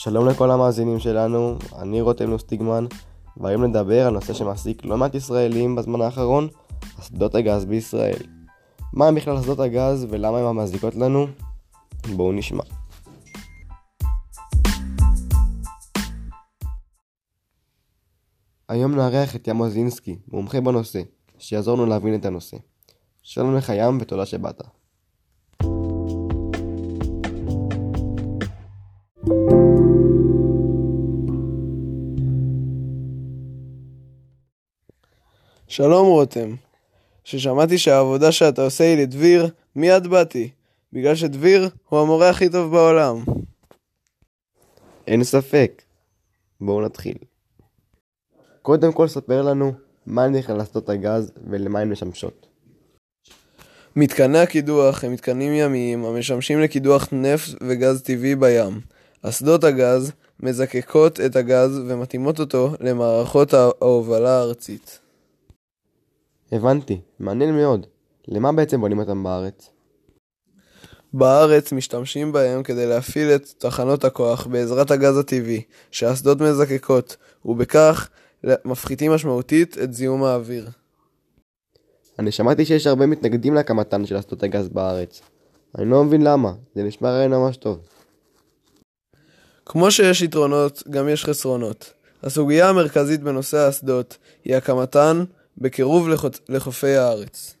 שלום לכל המאזינים שלנו, אני רותם לוסטיגמן, והיום נדבר על נושא שמעסיק לא מעט ישראלים בזמן האחרון, אסדות הגז בישראל. מה בכלל אסדות הגז ולמה הן המזיקות לנו? בואו נשמע. היום נארח את ים זינסקי, מומחה בנושא, שיעזור לנו להבין את הנושא. שלום לך ים ותודה שבאת. שלום רותם. כששמעתי שהעבודה שאתה עושה היא לדביר, מיד באתי. בגלל שדביר הוא המורה הכי טוב בעולם. אין ספק. בואו נתחיל. קודם כל ספר לנו מה נכלל אסדות הגז ולמה הן משמשות. מתקני הקידוח הם מתקנים ימיים המשמשים לקידוח נפט וגז טבעי בים. אסדות הגז מזקקות את הגז ומתאימות אותו למערכות ההובלה הארצית. הבנתי, מעניין מאוד. למה בעצם בונים אותם בארץ? בארץ משתמשים בהם כדי להפעיל את תחנות הכוח בעזרת הגז הטבעי שהאסדות מזקקות, ובכך מפחיתים משמעותית את זיהום האוויר. אני שמעתי שיש הרבה מתנגדים להקמתן של אסדות הגז בארץ. אני לא מבין למה, זה נשמע רעיון ממש טוב. כמו שיש יתרונות, גם יש חסרונות. הסוגיה המרכזית בנושא האסדות היא הקמתן בקירוב לחופי הארץ.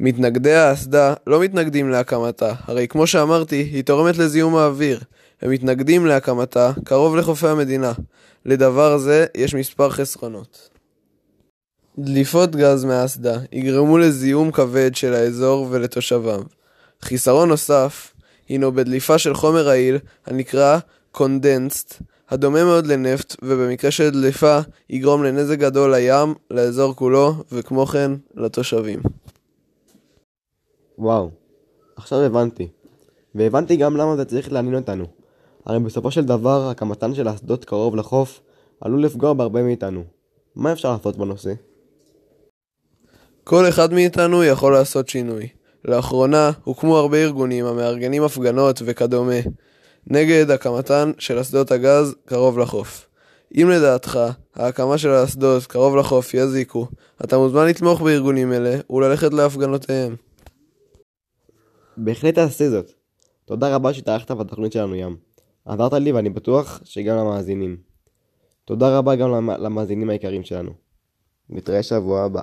מתנגדי האסדה לא מתנגדים להקמתה, הרי כמו שאמרתי, היא תורמת לזיהום האוויר. הם מתנגדים להקמתה קרוב לחופי המדינה. לדבר זה יש מספר חסרונות. דליפות גז מהאסדה יגרמו לזיהום כבד של האזור ולתושביו. חיסרון נוסף הינו בדליפה של חומר רעיל הנקרא קונדנסט, הדומה מאוד לנפט, ובמקרה של דליפה יגרום לנזק גדול לים, לאזור כולו, וכמו כן לתושבים. וואו, עכשיו הבנתי. והבנתי גם למה זה צריך לעניין אותנו. הרי בסופו של דבר, הקמתן של האסדות קרוב לחוף עלול לפגוע בהרבה מאיתנו. מה אפשר לעשות בנושא? כל אחד מאיתנו יכול לעשות שינוי. לאחרונה הוקמו הרבה ארגונים המארגנים הפגנות וכדומה נגד הקמתן של אסדות הגז קרוב לחוף. אם לדעתך ההקמה של האסדות קרוב לחוף יזיקו, אתה מוזמן לתמוך בארגונים אלה וללכת להפגנותיהם. בהחלט תעשה זאת. תודה רבה שהתארחת בתוכנית שלנו ים. עזרת לי ואני בטוח שגם למאזינים. תודה רבה גם למאזינים היקרים שלנו. נתראה שבוע הבא.